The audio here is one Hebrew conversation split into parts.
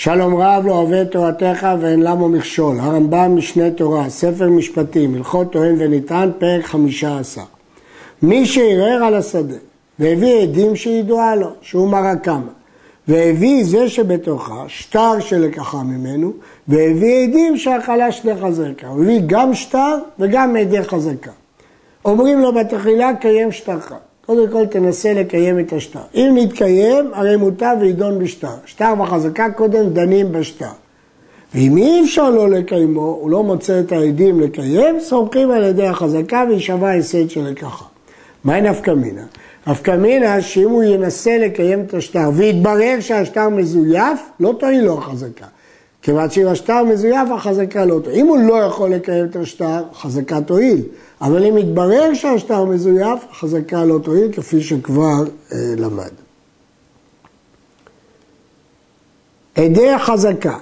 שלום רב לא אוהב תורתך ואין למה מכשול. הרמב"ם משנה תורה, ספר משפטים, הלכות טוען ונטען, פרק חמישה עשר. מי שערער על השדה והביא עדים שידועה לו, שהוא מרקמה, והביא זה שבתוכה שטר שלקחה ממנו, והביא עדים שאכלה שני חזקה. הוא הביא גם שטר וגם עדי חזקה. אומרים לו בתחילה קיים שטרך. קודם כל תנסה לקיים את השטר. אם נתקיים, הרי מוטב וידון בשטר. שטר וחזקה קודם דנים בשטר. ואם אי אפשר לא לקיימו, הוא לא מוצא את העדים לקיים, סומכים על ידי החזקה וישבע היסד שלקחה. מהי נפקא מינה? נפקא מינה שאם הוא ינסה לקיים את השטר ויתברר שהשטר מזויף, לא תועיל לו החזקה. כיוון שאם השטר מזויף, החזקה לא תועיל. אם הוא לא יכול לקיים את השטר, החזקה תועיל. אבל אם יתברר שהשטר מזויף, החזקה לא תועיל, כפי שכבר אה, למד. עדי החזקה,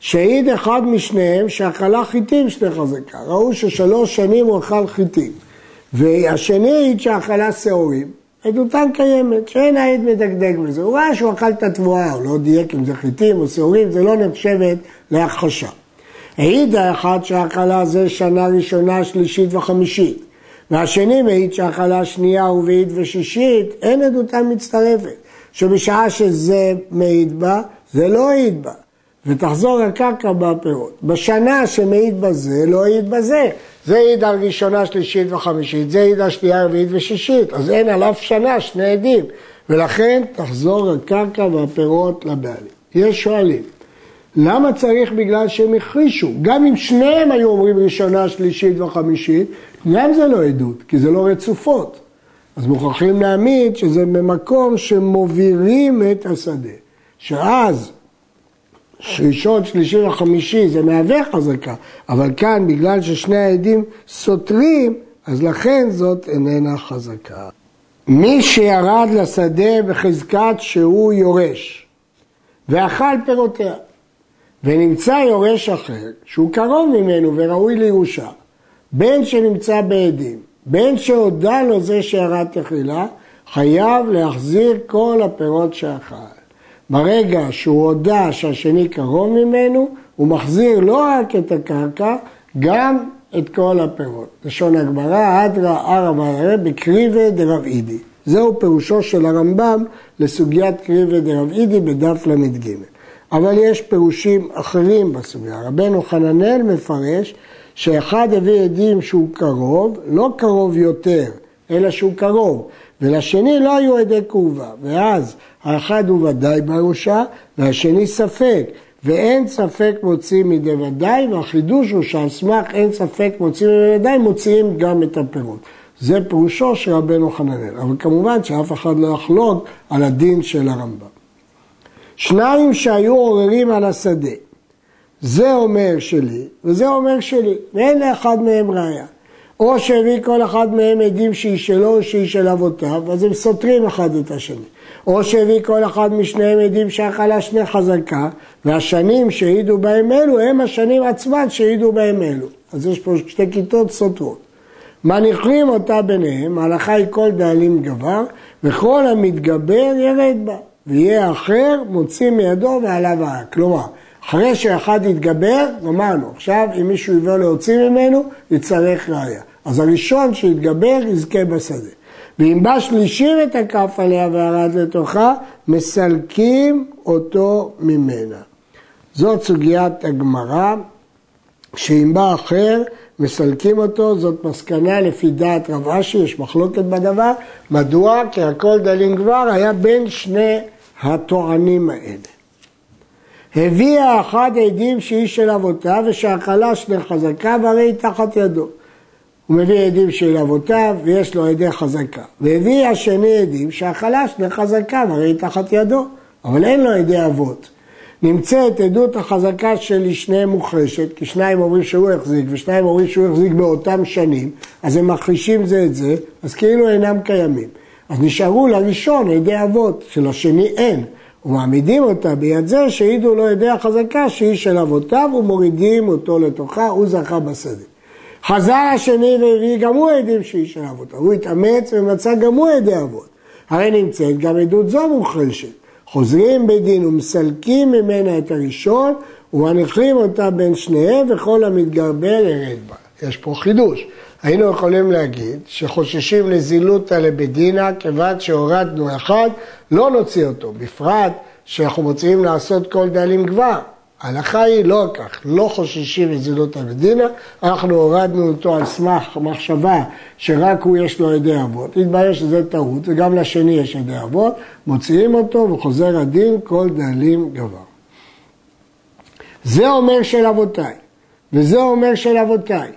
שהעיד אחד משניהם שאכלה חיטים שני חזקה. ראו ששלוש שנים הוא אכל חיטים. והשני העיד שאכלה שעורים. עדותן קיימת, שאין העד מדקדק בזה. הוא ראה שהוא אכל את התבואה, הוא לא דייק אם זה חיטים או שעורים, זה לא נחשבת להכחשה. העיד האחד שהאכלה זה שנה ראשונה, שלישית וחמישית, והשני מעיד שהאכלה שנייה רביעית ושישית, אין עדותם מצטרפת, שבשעה שזה מעיד בה, זה לא העיד בה, ותחזור הקרקע בפירות. בשנה שמעיד בזה, לא העיד בזה. זה. העיד על ראשונה, שלישית וחמישית, זה העיד על שנייה, רביעית ושישית, אז אין על אף שנה שני עדים, ולכן תחזור הקרקע והפירות לבעלים. יש שואלים, למה צריך בגלל שהם החרישו? גם אם שניהם היו אומרים ראשונה, שלישית וחמישית, גם זה לא עדות, כי זה לא רצופות. אז מוכרחים להעמיד שזה במקום שמובילים את השדה. שאז ראשון, שלישי וחמישי זה מהווה חזקה, אבל כאן בגלל ששני העדים סותרים, אז לכן זאת איננה חזקה. מי שירד לשדה בחזקת שהוא יורש ואכל פירותיה ונמצא יורש אחר שהוא קרוב ממנו וראוי לירושה, בין שנמצא בעדים, בין שהודה לו זה שירד תחילה, חייב להחזיר כל הפירות שאכל. ברגע שהוא הודה שהשני קרוב ממנו, הוא מחזיר לא רק את הקרקע, גם את כל הפירות. לשון הגמרא, אדרא ערא וערא בקריבי דרב אידי. זהו פירושו של הרמב"ם לסוגיית קריבי דרב אידי בדף ל"ג. אבל יש פירושים אחרים בסוגיה. רבנו חננאל מפרש שאחד הביא עדים שהוא קרוב, לא קרוב יותר, אלא שהוא קרוב, ולשני לא היו עדי קרובה, ואז האחד הוא ודאי בראשה, והשני ספק, ואין ספק מוציאים מידי ודאי, והחידוש הוא שעל סמך אין ספק מוציאים מידי ודאי, מוציאים גם את הפירות. זה פירושו של רבנו חננאל, אבל כמובן שאף אחד לא יחלוק על הדין של הרמב"ם. שניים שהיו עוררים על השדה, זה אומר שלי וזה אומר שלי, ואין לאחד מהם ראיה. או שהביא כל אחד מהם עדים שהיא שלו או שהיא של אבותיו, אז הם סותרים אחד את השני. או שהביא כל אחד משניהם עדים שאכלה שני חזקה, והשנים שהעידו בהם אלו הם השנים עצמן שהעידו בהם אלו. אז יש פה שתי כיתות סותרות. מניחים אותה ביניהם, ההלכה היא כל דאלים גבר, וכל המתגבר ירד בה, ויהיה אחר מוציא מידו ועליו העק. כלומר, אחרי שאחד יתגבר, גמרנו. עכשיו, אם מישהו יבוא להוציא ממנו, יצטרך ראיה. אז הראשון שיתגבר יזכה בשדה. ואם בא שלישי ותקף עליה וירד לתוכה, מסלקים אותו ממנה. זאת סוגיית הגמרא, שאם בא אחר, מסלקים אותו, זאת מסקנה לפי דעת רב אשי, יש מחלוקת בדבר. מדוע? כי הכל דלים כבר היה בין שני הטוענים האלה. הביאה אחד עדים שהיא של אבותיו ושהאכלה שני חזקה והרי היא תחת ידו. הוא מביא עדים של אבותיו ויש לו עדי חזקה. והביא השני עדים שהאכלה שני חזקה והרי היא תחת ידו, אבל אין לו עדי אבות. נמצאת עדות החזקה של שניהם מוחרשת, כי שניים אומרים שהוא החזיק ושניים אומרים שהוא החזיק באותם שנים, אז הם מכחישים זה את זה, אז כאילו אינם קיימים. אז נשארו לראשון עדי אבות, שלשני אין. ומעמידים אותה ביד זה שהעידו לו עדי החזקה שהיא של אבותיו ומורידים אותו לתוכה, הוא זכה בשדה. חזר השני והביא גם הוא עדים שהיא של אבותיו, הוא התאמץ ומצא גם הוא עדי אבות. הרי נמצאת גם עדות זו מוחרשת. חוזרים בדין ומסלקים ממנה את הראשון ומניחים אותה בין שניהם וכל המתגרבל ירד בה. יש פה חידוש. היינו יכולים להגיד שחוששים לזילותא לבדינה כיוון שהורדנו אחד, לא נוציא אותו, בפרט שאנחנו מוצאים לעשות כל דלים כבר. ההלכה היא לא כך, לא חוששים לזילותא לדינה, אנחנו הורדנו אותו על סמך מחשבה שרק הוא יש לו ידי אבות, התברר שזה טעות וגם לשני יש ידי אבות, מוציאים אותו וחוזר הדין כל דלים גבר. זה אומר של אבותיי, וזה אומר של אבותיי.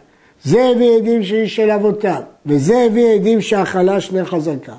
זה הביא עדים שהיא של אבותיו, וזה הביא עדים שהחלה שני חזקה.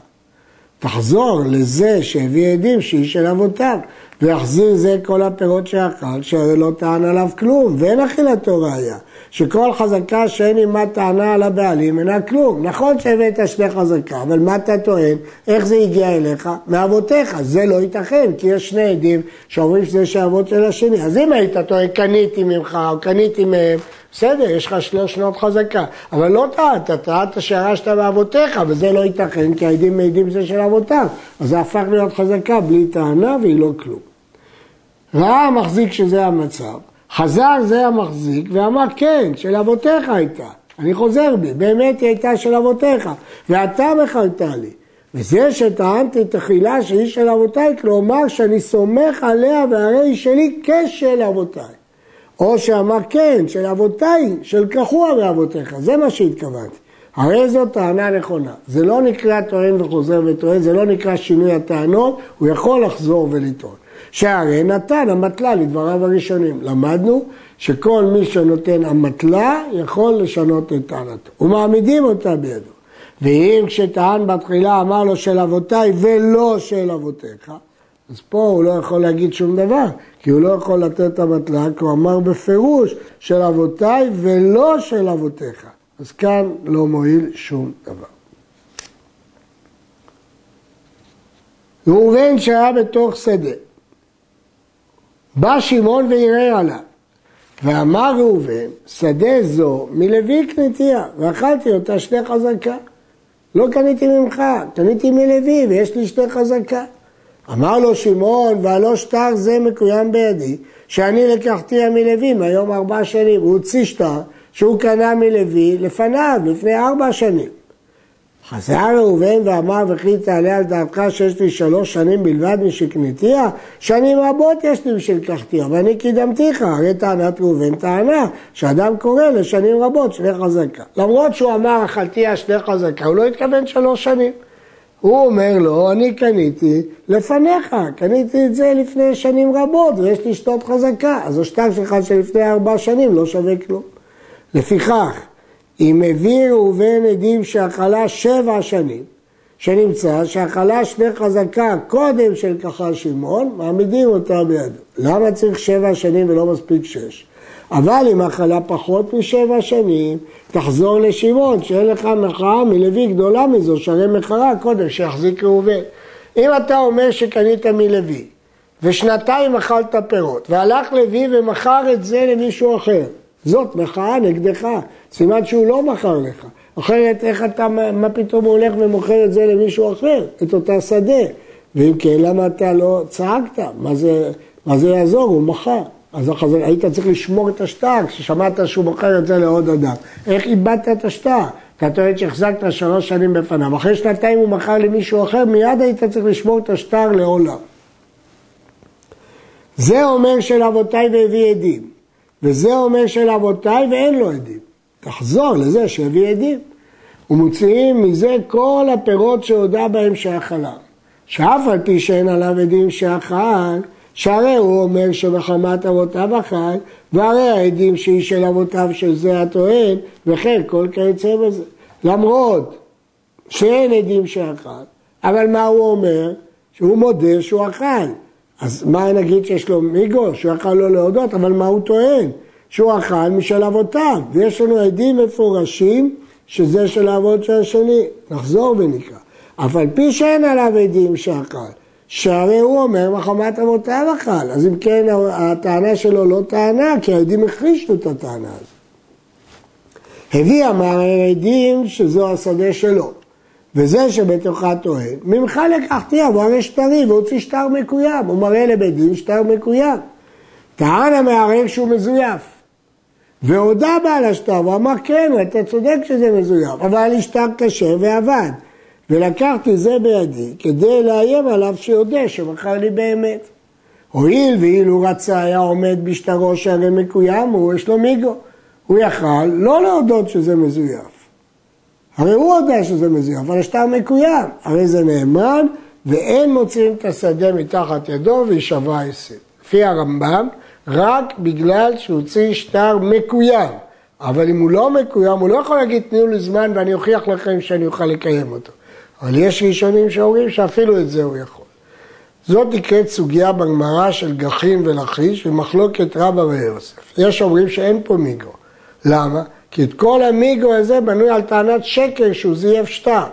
תחזור לזה שהביא עדים שהיא של אבותיו, ויחזיר זה כל הפירות שאכל, שהרי לא טען עליו כלום, ואין אכילתו ראיה. שכל חזקה שאין עימה טענה על הבעלים אינה כלום. נכון שהבאת שני חזקה, אבל מה אתה טוען? איך זה הגיע אליך? מאבותיך. זה לא ייתכן, כי יש שני עדים שאומרים שזה של אבות של השני. אז אם היית טוען, קניתי ממך או קניתי מהם, בסדר, יש לך שלוש שנות חזקה, אבל לא טעת, טענת שירשת מאבותיך, וזה לא ייתכן, כי העדים מעידים זה של אבותיו. אז זה הפך להיות חזקה בלי טענה והיא לא כלום. ראה המחזיק שזה המצב, חזר זה המחזיק ואמר כן, של אבותיך הייתה. אני חוזר בי, באמת היא הייתה של אבותיך, ואתה מכרת לי. וזה שטענתי תחילה שהיא של אבותיי, כלומר שאני סומך עליה והרי היא שלי כשל אבותיי. או שאמר כן, של אבותיי, של כחוע מאבותיך, זה מה שהתכוונתי. הרי זו טענה נכונה. זה לא נקרא טוען וחוזר וטוען, זה לא נקרא שינוי הטענות, הוא יכול לחזור ולטעון. שהרי נתן המטלה לדבריו הראשונים. למדנו שכל מי שנותן המטלה יכול לשנות את טענתו. ומעמידים אותה בידו. ואם כשטען בתחילה אמר לו של אבותיי ולא של אבותיך, אז פה הוא לא יכול להגיד שום דבר, כי הוא לא יכול לתת את המטלה, כי הוא אמר בפירוש של אבותיי ולא של אבותיך. אז כאן לא מועיל שום דבר. ראובן שהיה בתוך שדה, בא שמעון וערער עליו, ואמר ראובן, שדה זו מלוי קניתיה, ואכלתי אותה שתי חזקה. לא קניתי ממך, קניתי מלוי ויש לי שתי חזקה. אמר לו שמעון, והלא שטר זה מקוים בידי, שאני לקחתיה מלוי מהיום ארבע שנים. הוא הוציא שטר שהוא קנה מלוי לפניו, לפני ארבע שנים. חזר ראובן ואמר וכי תעלה על דעתך שיש לי שלוש שנים בלבד משקניתיה? שנים רבות יש לי משלקחתיה ואני קידמתיך, הרי טענת ראובן טענה שאדם קורא לשנים רבות שני חזקה. למרות שהוא אמר אכלתיה שני חזקה, הוא לא התכוון שלוש שנים. הוא אומר לו, אני קניתי לפניך, קניתי את זה לפני שנים רבות ויש לי שתות חזקה, אז השטר שלך שלפני ארבע שנים לא שווה כלום. לפיכך, אם הביא ראובן עדים שאכלה שבע שנים, שנמצא שאכלה שני חזקה קודם של כחל שמעון, מעמידים אותה בידו. למה צריך שבע שנים ולא מספיק שש? אבל אם אכלה פחות משבע שנים, תחזור לשמעון, שאין לך מחאה מלוי גדולה מזו, שהרי מחאה קודם שיחזיק ראובן. אם אתה אומר שקנית מלוי, ושנתיים אכלת פירות, והלך לוי ומכר את זה למישהו אחר, זאת מחאה נגדך, סימן שהוא לא מכר לך. אחרת איך אתה, מה פתאום הוא הולך ומוכר את זה למישהו אחר, את אותה שדה? ואם כן, למה אתה לא צעקת? מה זה, מה זה יעזור? הוא מכר. אז החזר, היית צריך לשמור את השטר כששמעת שהוא מוכר את זה לעוד אדם. איך איבדת את השטר? אתה טוען שהחזקת שלוש שנים בפניו. אחרי שנתיים הוא מכר למישהו אחר, מיד היית צריך לשמור את השטר לעולם. זה אומר של אבותיי והביא עדים. וזה אומר של אבותיי ואין לו עדים. תחזור לזה שהביא עדים. ומוציאים מזה כל הפירות שהודה בהם שאכלה. שאף על פי שאין עליו עדים שאכל, שהרי הוא אומר שמחמת אבותיו אכל, והרי העדים שהיא של אבותיו של זה הטוען, וכן כל כיוצא בזה. למרות שאין עדים שאכל, אבל מה הוא אומר? שהוא מודה שהוא אכל. אז מה נגיד שיש לו מיגו, שהוא אכל לו להודות, אבל מה הוא טוען? שהוא אכל משל אבותיו, ויש לנו עדים מפורשים שזה של האבות של השני. נחזור ונקרא. אף על פי שאין עליו עדים שאכל, שהרי הוא אומר מחמת אבותיו אכל, אז אם כן הטענה שלו לא טענה, כי העדים הכחישו את הטענה הזאת. הביא אמר העדים שזו השדה שלו, וזה שבתוכה טוען, ממך לקחתי, הרי שטרי והוציא שטר מקוים, הוא מראה לבית דין שטר מקוים. טען המערער שהוא מזויף. והודה בעל השטר, הוא אמר כן, אתה צודק שזה מזויף, אבל היה לי שטר כשר ועבד. ולקחתי זה בידי כדי לאיים עליו שיודה שמכר לי באמת. הואיל ואילו רצה היה עומד בשטרו שהרי מקוים, הוא יש לו מיגו. הוא יכל לא להודות שזה מזויף. הרי הוא יודע שזה מזויף, אבל השטר מקוים. הרי זה נאמן, ואין מוציאים את השדה מתחת ידו וישבע הסד. לפי הרמב"ם, רק בגלל שהוציא שטר מקוים. אבל אם הוא לא מקוים, הוא לא יכול להגיד תנו לי זמן ואני אוכיח לכם שאני אוכל לקיים אותו. אבל יש ראשונים שאומרים שאפילו את זה הוא יכול. זאת נקראת סוגיה בגמרא של גחים ולחיש ומחלוקת רבא ויוסף. יש אומרים שאין פה מיגו. למה? כי את כל המיגו הזה בנוי על טענת שקר שהוא זייף שטר.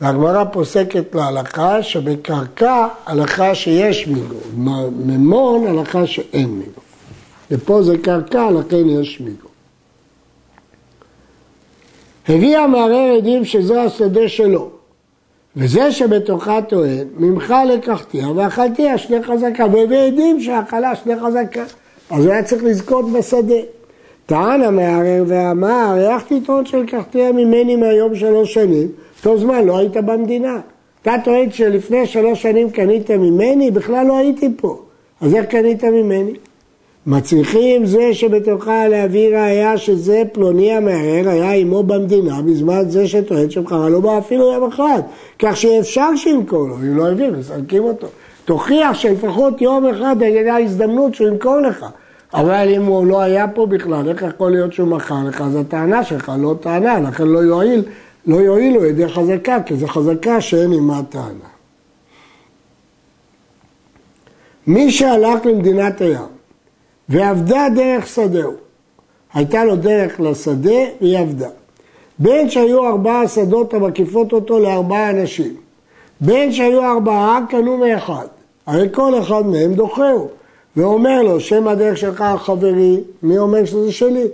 והגמרא פוסקת להלכה שבקרקע הלכה שיש מיגו, ממון הלכה שאין מיגו. ופה זה קרקע, לכן יש מיגו. הביא המערער עדים שזו השדה שלו, וזה שבתוכה טוען, ממך לקחתיה ואכלתי השני חזקה, והביא עדים שאכלה שני חזקה. אז הוא היה צריך לזכות בשדה. טען המערער ואמר, איך תטעון שלקחתיה ממני מהיום שלוש שנים? אותו זמן לא היית במדינה. אתה טוען שלפני שלוש שנים קנית ממני? בכלל לא הייתי פה. אז איך קנית ממני? מצליחים זה שבתוכה להביא ראייה שזה פלוני המערער היה עמו במדינה בזמן זה שטוען שמכרה לו בה אפילו יום אחד כך שאפשר שימכור לו, אם לא הבין, מסלקים אותו תוכיח שלפחות יום אחד הייתה הזדמנות שהוא ימכור לך אבל אם הוא לא היה פה בכלל, איך יכול להיות שהוא מכר לך? אז הטענה שלך לא טענה, לכן לא יועיל, לא יועילו ידי חזקה, כי זו חזקה שאין עימה טענה. מי שהלך למדינת הים ועבדה דרך שדהו. הייתה לו דרך לשדה והיא עבדה. בין שהיו ארבעה שדות המקיפות אותו לארבעה אנשים. בין שהיו ארבעה קנו מאחד. הרי כל אחד מהם דוחהו. ואומר לו, שם הדרך שלך חברי, מי אומר שזה שלי?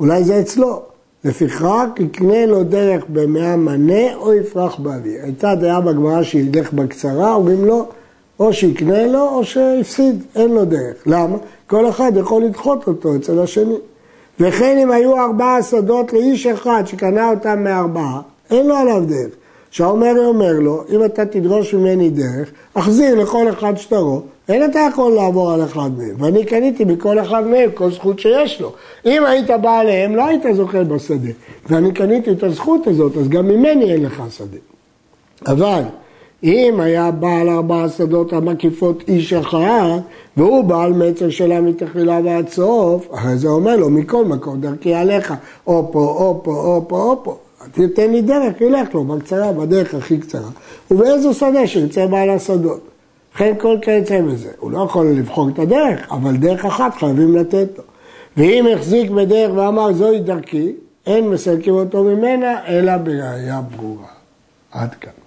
אולי זה אצלו. לפיכך יקנה לו דרך במאה מנה או יפרח באוויר. הייתה דעה בגמרא שילך בקצרה, אומרים לו, או שיקנה לו או שהפסיד, אין לו דרך. למה? כל אחד יכול לדחות אותו אצל השני. וכן אם היו ארבעה שדות לאיש אחד שקנה אותם מארבעה, אין לו עליו דרך. שהאומר אומר לו, אם אתה תדרוש ממני דרך, אחזיר לכל אחד שטרו, אין אתה יכול לעבור על אחד מהם. ואני קניתי מכל אחד מהם כל זכות שיש לו. אם היית בא עליהם, לא היית זוכה בשדה. ואני קניתי את הזכות הזאת, אז גם ממני אין לך שדה. אבל אם היה בעל ארבעה שדות המקיפות איש אחד, והוא בעל מצר שלה מתחילה ועד סוף, אחרי זה אומר לו, מכל מקום דרכי עליך, או פה, או פה, או פה, או פה. תתן לי דרך, ילך לו בקצרה, בדרך הכי קצרה. ובאיזו שדה שירצה בעל השדות. לכן כל כיוצא בזה. הוא לא יכול לבחור את הדרך, אבל דרך אחת חייבים לתת לו. ואם החזיק בדרך ואמר זוהי דרכי, אין מסלקים אותו ממנה, אלא בראייה ברורה. עד כאן.